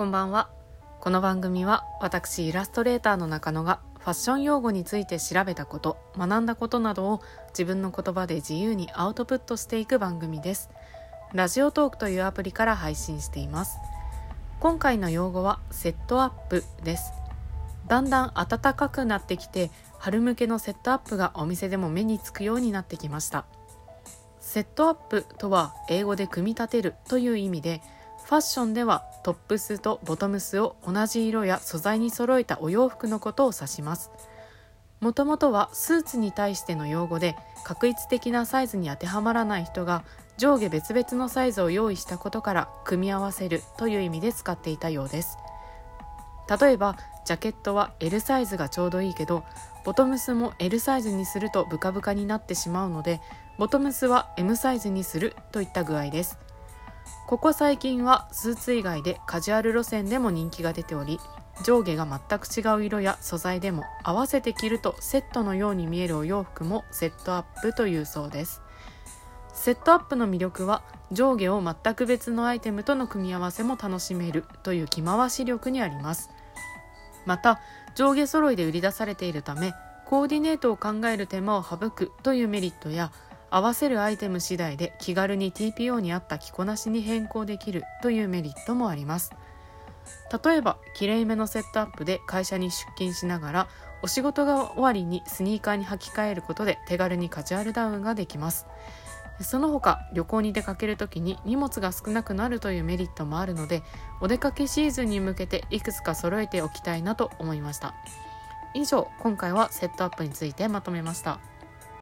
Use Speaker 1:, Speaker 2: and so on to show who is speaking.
Speaker 1: こんばんは。この番組は私イラストレーターの中野がファッション用語について調べたこと学んだことなどを自分の言葉で自由にアウトプットしていく番組です。 Radiotalk というアプリから配信しています。今回の用語はセットアップです。だんだん暖かくなってきて春向けのセットアップがお店でも目につくようになってきました。セットアップとは英語で組み立てるという意味でファッションではトップスとボトムスを同じ色や素材に揃えたお洋服のことを指します。もともとはスーツに対しての用語で確一的なサイズに当てはまらない人が上下別々のサイズを用意したことから組み合わせるという意味で使っていたようです。例えばジャケットは L サイズがちょうどいいけどボトムスも L サイズにするとブカブカになってしまうのでボトムスは M サイズにするといった具合です。ここ最近はスーツ以外でカジュアル路線でも人気が出ており上下が全く違う色や素材でも合わせて着るとセットのように見えるお洋服もセットアップというそうです。セットアップの魅力は上下を全く別のアイテムとの組み合わせも楽しめるという着回し力にあります。また上下揃いで売り出されているためコーディネートを考える手間を省くというメリットや合わせるアイテム次第で気軽に TPO に合った着こなしに変更できるというメリットもあります。例えばきれいめのセットアップで会社に出勤しながらお仕事が終わりにスニーカーに履き替えることで手軽にカジュアルダウンができます。その他旅行に出かける時に荷物が少なくなるというメリットもあるのでお出かけシーズンに向けていくつか揃えておきたいなと思いました。以上今回はセットアップについてまとめました。